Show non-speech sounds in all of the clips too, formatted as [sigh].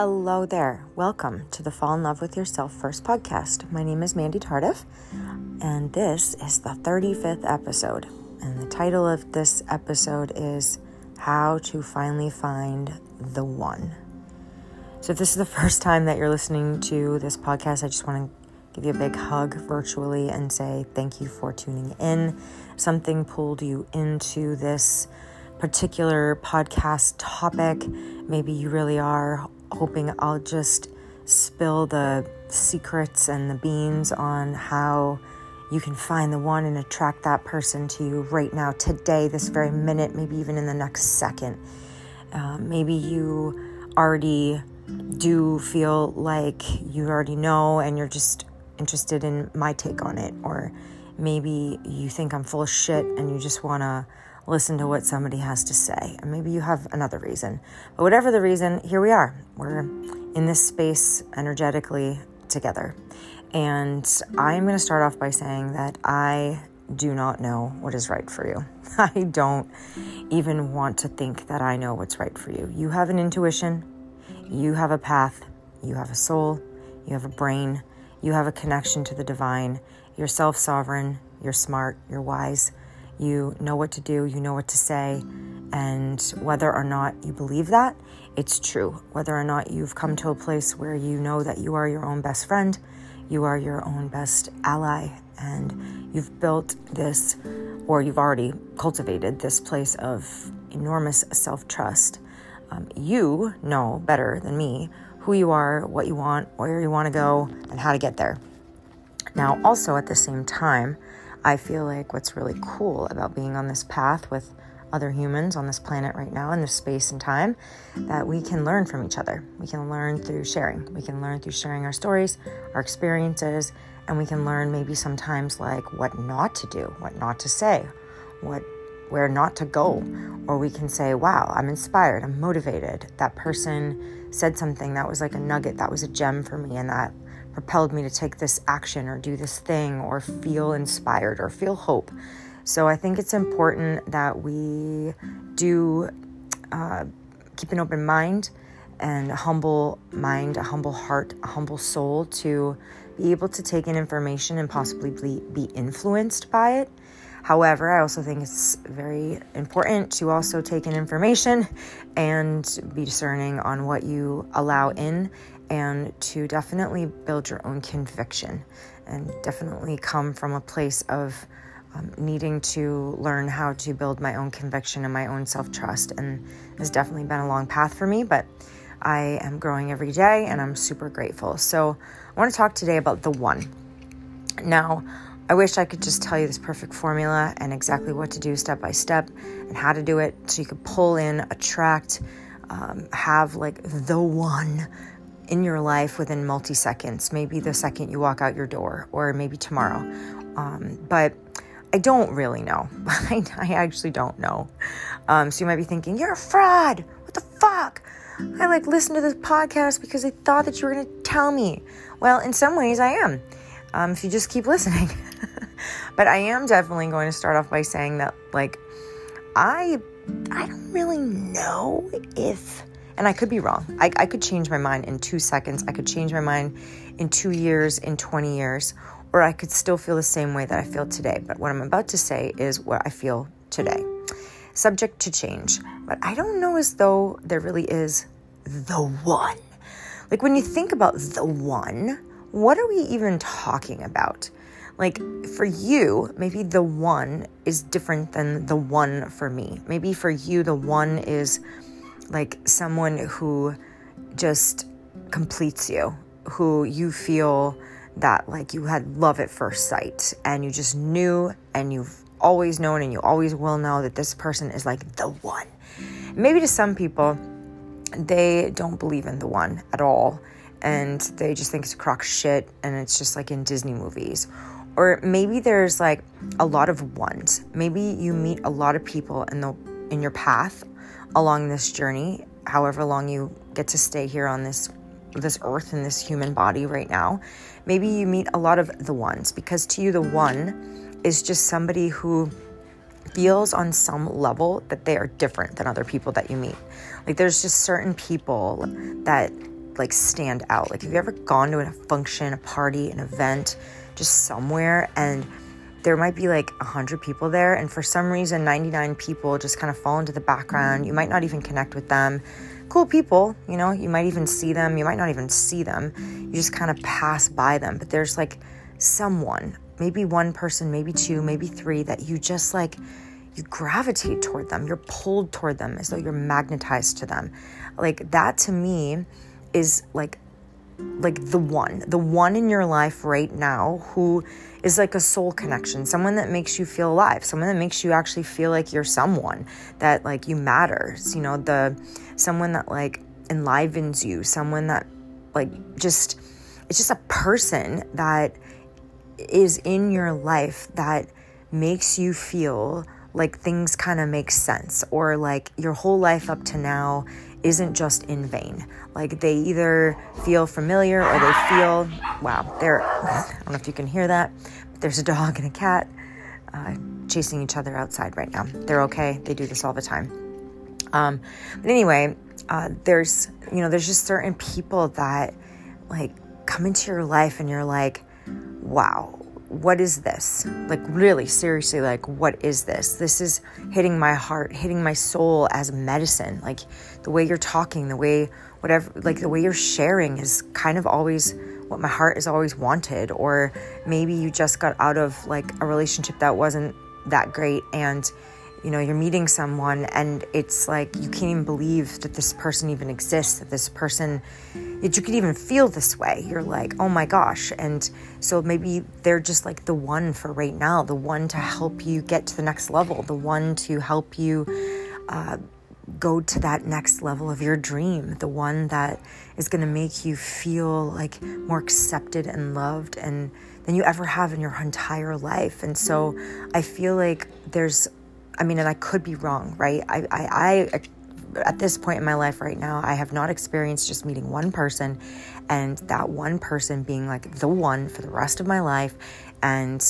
Hello there. Welcome to the Fall in Love with Yourself First podcast. My name is Mandy Tardiff, and this is the 35th episode. And the title of this episode is How to Finally Find the One. So, if this is the [laughs] first time that you're listening to this podcast, I just want to give you a big hug virtually and say thank you for tuning in. Something pulled you into this particular podcast topic. Maybe you really are hoping I'll just spill the secrets and the beans on how you can find the one and attract that person to you right now, today, this very minute, maybe even in the next second. Uh, maybe you already do feel like you already know and you're just interested in my take on it. Or maybe you think I'm full of shit and you just want to listen to what somebody has to say. And maybe you have another reason. But whatever the reason, here we are. We're in this space energetically together. And I'm going to start off by saying that I do not know what is right for you. [laughs] I don't even want to think that I know what's right for you. You have an intuition, you have a path, you have a soul, you have a brain, you have a connection to the divine. You're self sovereign, you're smart, you're wise, you know what to do, you know what to say, and whether or not you believe that, it's true. Whether or not you've come to a place where you know that you are your own best friend, you are your own best ally, and you've built this, or you've already cultivated this place of enormous self trust. Um, you know better than me who you are, what you want, where you want to go, and how to get there. Now, also at the same time, I feel like what's really cool about being on this path with other humans on this planet right now in this space and time that we can learn from each other. We can learn through sharing. We can learn through sharing our stories, our experiences, and we can learn maybe sometimes like what not to do, what not to say, what where not to go. Or we can say, wow, I'm inspired, I'm motivated. That person said something that was like a nugget, that was a gem for me, and that propelled me to take this action or do this thing or feel inspired or feel hope. So I think it's important that we do uh, keep an open mind and a humble mind, a humble heart, a humble soul to be able to take in information and possibly be, be influenced by it. However, I also think it's very important to also take in information and be discerning on what you allow in and to definitely build your own conviction and definitely come from a place of um, needing to learn how to build my own conviction and my own self trust. And it's definitely been a long path for me, but I am growing every day and I'm super grateful. So, I want to talk today about the one. Now, I wish I could just tell you this perfect formula and exactly what to do step by step and how to do it so you could pull in, attract, um, have like the one in your life within multi seconds, maybe the second you walk out your door, or maybe tomorrow. Um, but I don't really know. [laughs] I, I actually don't know. Um, so you might be thinking, you're a fraud. What the fuck? I like listened to this podcast because I thought that you were going to tell me. Well, in some ways, I am. Um, if you just keep listening. [laughs] but I am definitely going to start off by saying that, like, I I don't really know if and I could be wrong. I, I could change my mind in two seconds. I could change my mind in two years, in 20 years, or I could still feel the same way that I feel today. But what I'm about to say is what I feel today. Subject to change. But I don't know as though there really is the one. Like when you think about the one, what are we even talking about? Like for you, maybe the one is different than the one for me. Maybe for you, the one is like someone who just completes you, who you feel that like you had love at first sight and you just knew and you've always known and you always will know that this person is like the one. Maybe to some people, they don't believe in the one at all and they just think it's crock shit and it's just like in Disney movies. Or maybe there's like a lot of ones. Maybe you meet a lot of people in the in your path along this journey, however long you get to stay here on this this earth and this human body right now. Maybe you meet a lot of the ones because to you the one is just somebody who feels on some level that they are different than other people that you meet. Like there's just certain people that like stand out. Like, have you ever gone to a function, a party, an event, just somewhere, and there might be like 100 people there, and for some reason, 99 people just kind of fall into the background. You might not even connect with them. Cool people, you know, you might even see them, you might not even see them. You just kind of pass by them, but there's like someone, maybe one person, maybe two, maybe three, that you just like, you gravitate toward them. You're pulled toward them as though you're magnetized to them. Like that to me is like like the one, the one in your life right now who is like a soul connection, someone that makes you feel alive, someone that makes you actually feel like you're someone that like you matters, you know, the someone that like enlivens you, someone that like just it's just a person that is in your life that makes you feel like things kind of make sense or like your whole life up to now isn't just in vain. Like they either feel familiar or they feel, wow, they're, [laughs] I don't know if you can hear that, but there's a dog and a cat uh, chasing each other outside right now. They're okay. They do this all the time. Um, but anyway, uh, there's, you know, there's just certain people that like come into your life and you're like, wow, what is this? Like, really, seriously, like, what is this? This is hitting my heart, hitting my soul as medicine. Like, the way you're talking, the way, whatever, like, the way you're sharing is kind of always what my heart has always wanted. Or maybe you just got out of like a relationship that wasn't that great and you know, you're meeting someone and it's like you can't even believe that this person even exists, that this person, that you could even feel this way. You're like, oh my gosh. And so maybe they're just like the one for right now, the one to help you get to the next level, the one to help you uh, go to that next level of your dream, the one that is going to make you feel like more accepted and loved and than you ever have in your entire life. And so I feel like there's I mean, and I could be wrong, right? I, I, I, at this point in my life right now, I have not experienced just meeting one person and that one person being like the one for the rest of my life. And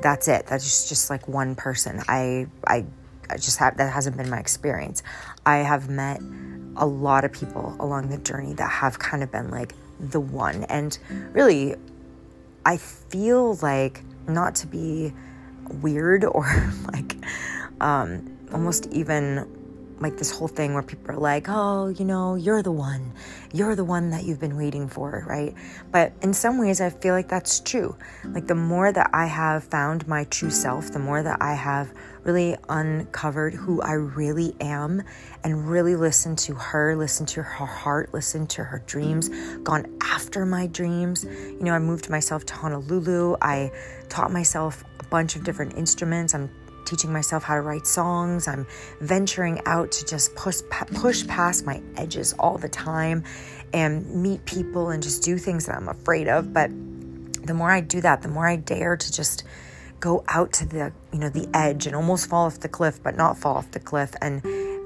that's it. That's just, like one person. I, I, I just have, that hasn't been my experience. I have met a lot of people along the journey that have kind of been like the one. And really, I feel like not to be weird or [laughs] like um, almost even like this whole thing where people are like, oh, you know, you're the one. You're the one that you've been waiting for, right? But in some ways, I feel like that's true. Like the more that I have found my true self, the more that I have really uncovered who I really am and really listened to her, listened to her heart, listened to her dreams, gone after my dreams. You know, I moved myself to Honolulu. I taught myself a bunch of different instruments. I'm teaching myself how to write songs. I'm venturing out to just push push past my edges all the time and meet people and just do things that I'm afraid of. But the more I do that, the more I dare to just go out to the, you know, the edge and almost fall off the cliff, but not fall off the cliff and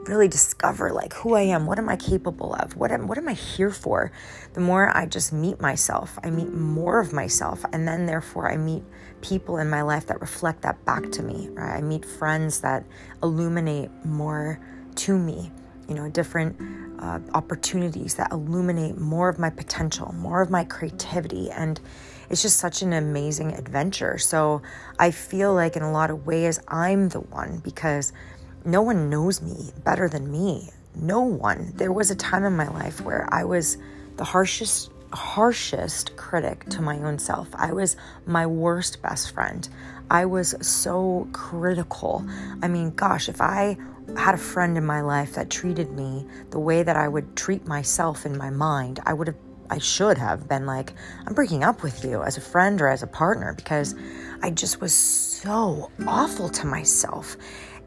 really discover like who I am, what am I capable of, what am what am I here for? The more I just meet myself, I meet more of myself, and then therefore I meet people in my life that reflect that back to me. Right? I meet friends that illuminate more to me. You know, different uh, opportunities that illuminate more of my potential, more of my creativity, and it's just such an amazing adventure. So I feel like in a lot of ways I'm the one because no one knows me better than me. No one. There was a time in my life where I was the harshest harshest critic to my own self. I was my worst best friend. I was so critical. I mean, gosh, if I had a friend in my life that treated me the way that I would treat myself in my mind, I would have I should have been like, I'm breaking up with you as a friend or as a partner because I just was so awful to myself.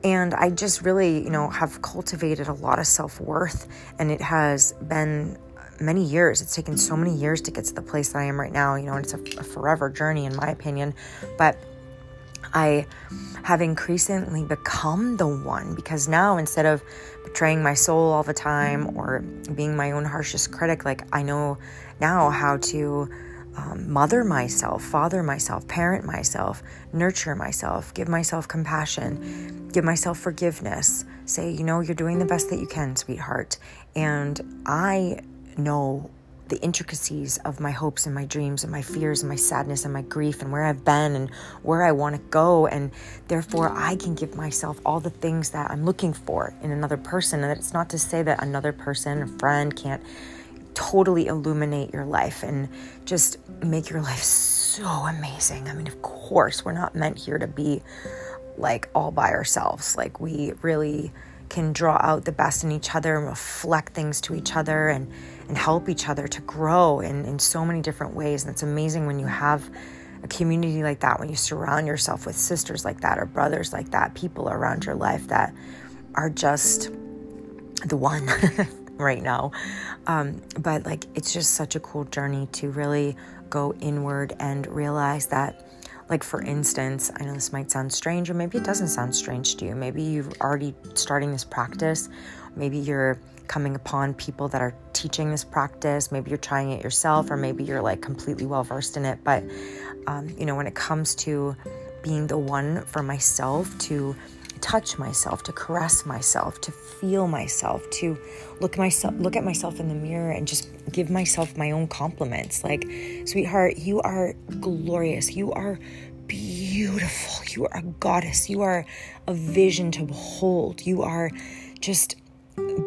And I just really, you know, have cultivated a lot of self worth. And it has been many years. It's taken so many years to get to the place that I am right now, you know, and it's a, a forever journey, in my opinion. But I have increasingly become the one because now instead of betraying my soul all the time or being my own harshest critic, like I know now how to um, mother myself, father myself, parent myself, nurture myself, give myself compassion, give myself forgiveness. Say, you know, you're doing the best that you can, sweetheart. And I know the intricacies of my hopes and my dreams and my fears and my sadness and my grief and where I've been and where I want to go. And therefore, I can give myself all the things that I'm looking for in another person. And it's not to say that another person, a friend, can't totally illuminate your life and just make your life so amazing. I mean, of course, we're not meant here to be like all by ourselves. Like, we really can draw out the best in each other and reflect things to each other and, and help each other to grow in, in so many different ways. And it's amazing when you have a community like that, when you surround yourself with sisters like that or brothers like that, people around your life that are just the one [laughs] right now. Um, but like, it's just such a cool journey to really go inward and realize that like, for instance, I know this might sound strange, or maybe it doesn't sound strange to you. Maybe you've already starting this practice. Maybe you're coming upon people that are teaching this practice. Maybe you're trying it yourself, or maybe you're like completely well versed in it. But, um, you know, when it comes to being the one for myself to touch myself, to caress myself, to feel myself, to look myself look at myself in the mirror and just give myself my own compliments. Like, sweetheart, you are glorious. You are beautiful. You are a goddess. You are a vision to behold. You are just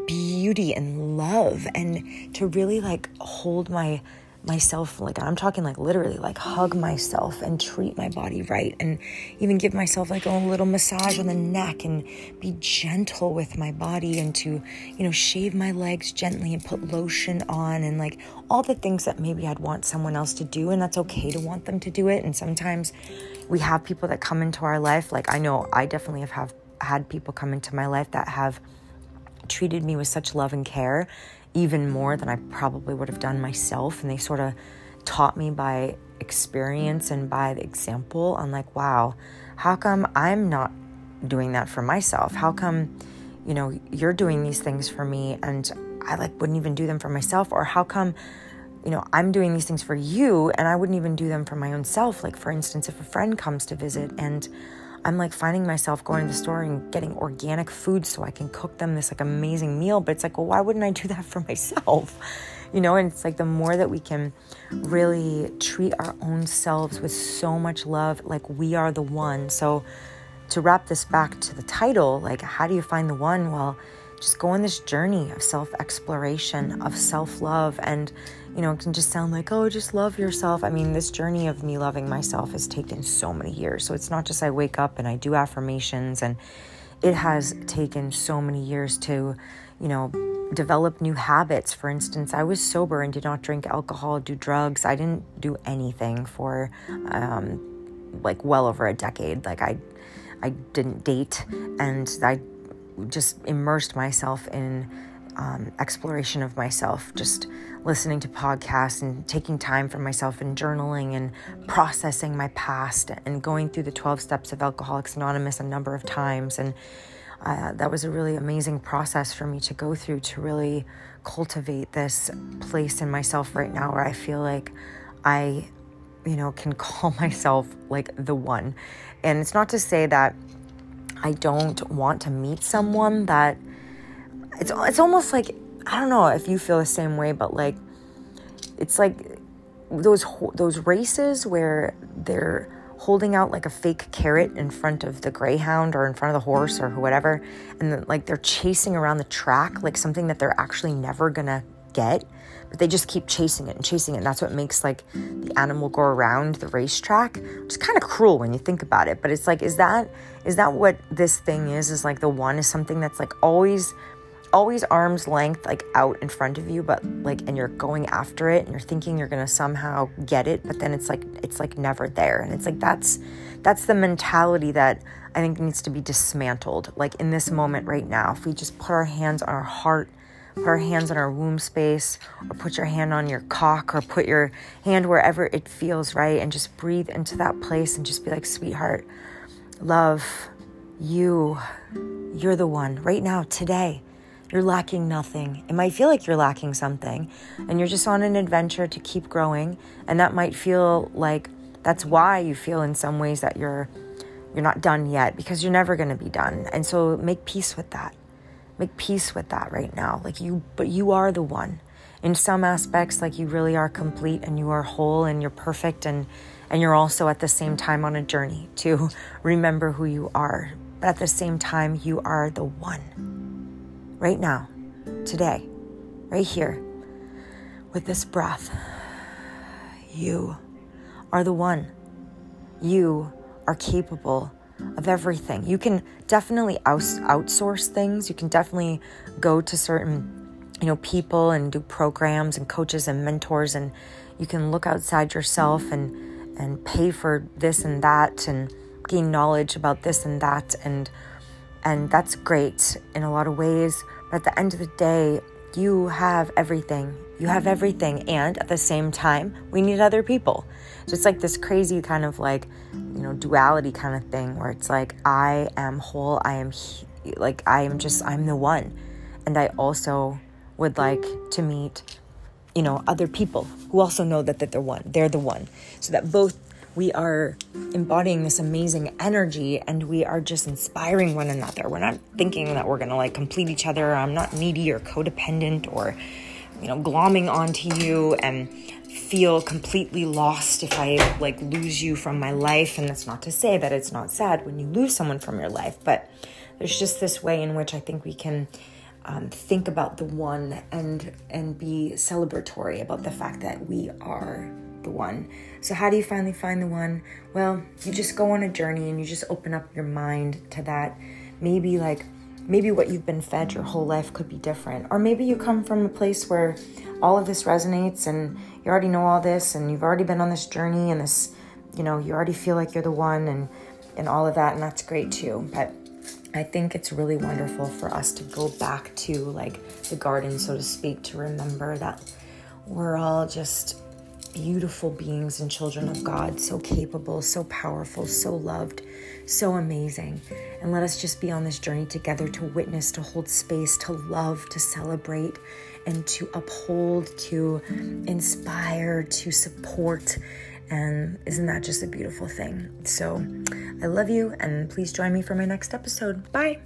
beauty and love and to really like hold my myself like i'm talking like literally like hug myself and treat my body right and even give myself like a little massage on the neck and be gentle with my body and to you know shave my legs gently and put lotion on and like all the things that maybe i'd want someone else to do and that's okay to want them to do it. And sometimes we have people that come into our life like i know i definitely have, have had people come into my life that have treated me with such love and care even more than I probably would have done myself. And they sort of taught me by experience and by the example on like, wow, how come I'm not doing that for myself? How come, you know, you're doing these things for me and I like wouldn't even do them for myself? Or how come, you know, I'm doing these things for you and I wouldn't even do them for my own self? Like, for instance, if a friend comes to visit and I'm like finding myself going to the store and getting organic food so I can cook them this like amazing meal. But it's like, well, why wouldn't I do that for [laughs] myself? You know, and it's like the more that we can really treat our own selves with so much love, like we are the one. So to wrap this back to the title, like, how do you find the one? Well, just go on this journey of self exploration, of self love, and you know, it can just sound like, oh, just love yourself. I mean, this journey of me loving myself has taken so many years. So it's not just I wake up and I do affirmations, and it has taken so many years to, you know, develop new habits. For instance, I was sober and did not drink alcohol, do drugs. I didn't do anything for um, like well over a decade. Like I, I didn't date, and I just immersed myself in um, exploration of myself, just listening to podcasts and taking time for myself and journaling and processing my past and going through the 12 steps of Alcoholics Anonymous a number of times. And uh, that was a really amazing process for me to go through to really cultivate this place in myself right now where I feel like I, you know, can [laughs] call myself like the one. And it's not to say that I don't want to meet someone that it's it's almost like I don't know if you feel the same way, but like it's like those those races where they're holding out like a fake carrot in front of the greyhound or in front of the horse or whatever and like they're chasing around the track like something that they're actually never gonna get but they just keep chasing it and chasing it and that's what makes like the animal go around the racetrack It's kind of cruel when you think about it but it's like is that is that what this thing is is like the one is something that's like always always arm's length like out in front of you but like and you're going after it and you're thinking you're going to somehow get it but then it's like it's like never there and it's like that's that's the mentality that i think needs to be dismantled like in this moment right now. If we just put our hands on our heart put our hands on our womb space or put your hand on your cock or put your hand wherever it feels right and just breathe into that place and just be like sweetheart love you you're the one right now today you're lacking nothing. It might feel like you're lacking something, and you're just on an adventure to keep growing. And that might feel like that's why you feel in some ways that you're you're not done yet because you're never going to be done. And so make peace with that. Make peace with that right now. Like you but you are the one. in some aspects like you really are complete and you are whole and you're perfect and and you're also at the same time on a journey to [laughs] remember who you are. But at the same time, you are the one. Right now, today, right here, with this breath, you are the one. You are capable of everything. You can definitely outsource things. You can definitely go to certain you know people and do programs and coaches and mentors and you can look outside yourself and and pay for this and that and gain knowledge about this and that and and that's great in a lot of ways but at the end of the day you have everything. You have everything. And at the same time we need other people. So it's like this crazy kind of like you know duality kind of thing where it's like i am whole. I am he- like i am just i'm the one. And i also would like to meet, you know, other people who also know that, that they're one. They're the one. So that both we are embodying this amazing energy and we are just inspiring one another. We're not thinking that we're gonna like complete each other. I'm not needy or codependent or, you know, glomming onto you and feel completely lost if I like lose you from my life. And that's not to say that it's not sad when you lose someone from your life, but there's just this way in which I think we can um, think about the one and and be celebratory about the fact that we are the one. So how do you finally find the one? Well, you just go on a journey and you just open up your mind to that. Maybe like maybe what you've been fed your whole life could be different. Or maybe you come from a place where all of this resonates and you already know all this and you've already been on this journey and this, you know, you already feel like you're the one and and all of that and that's great too. But I think it's really wonderful for us to go back to like the garden, so to speak, to remember that we're all just beautiful beings and children of God, so capable, so powerful, so loved, so amazing. And let us just be on this journey together to witness, to hold space, to love, to celebrate, and to uphold, to inspire, to support and isn't that just a beautiful thing? So I love you, and please join me for my next episode. Bye.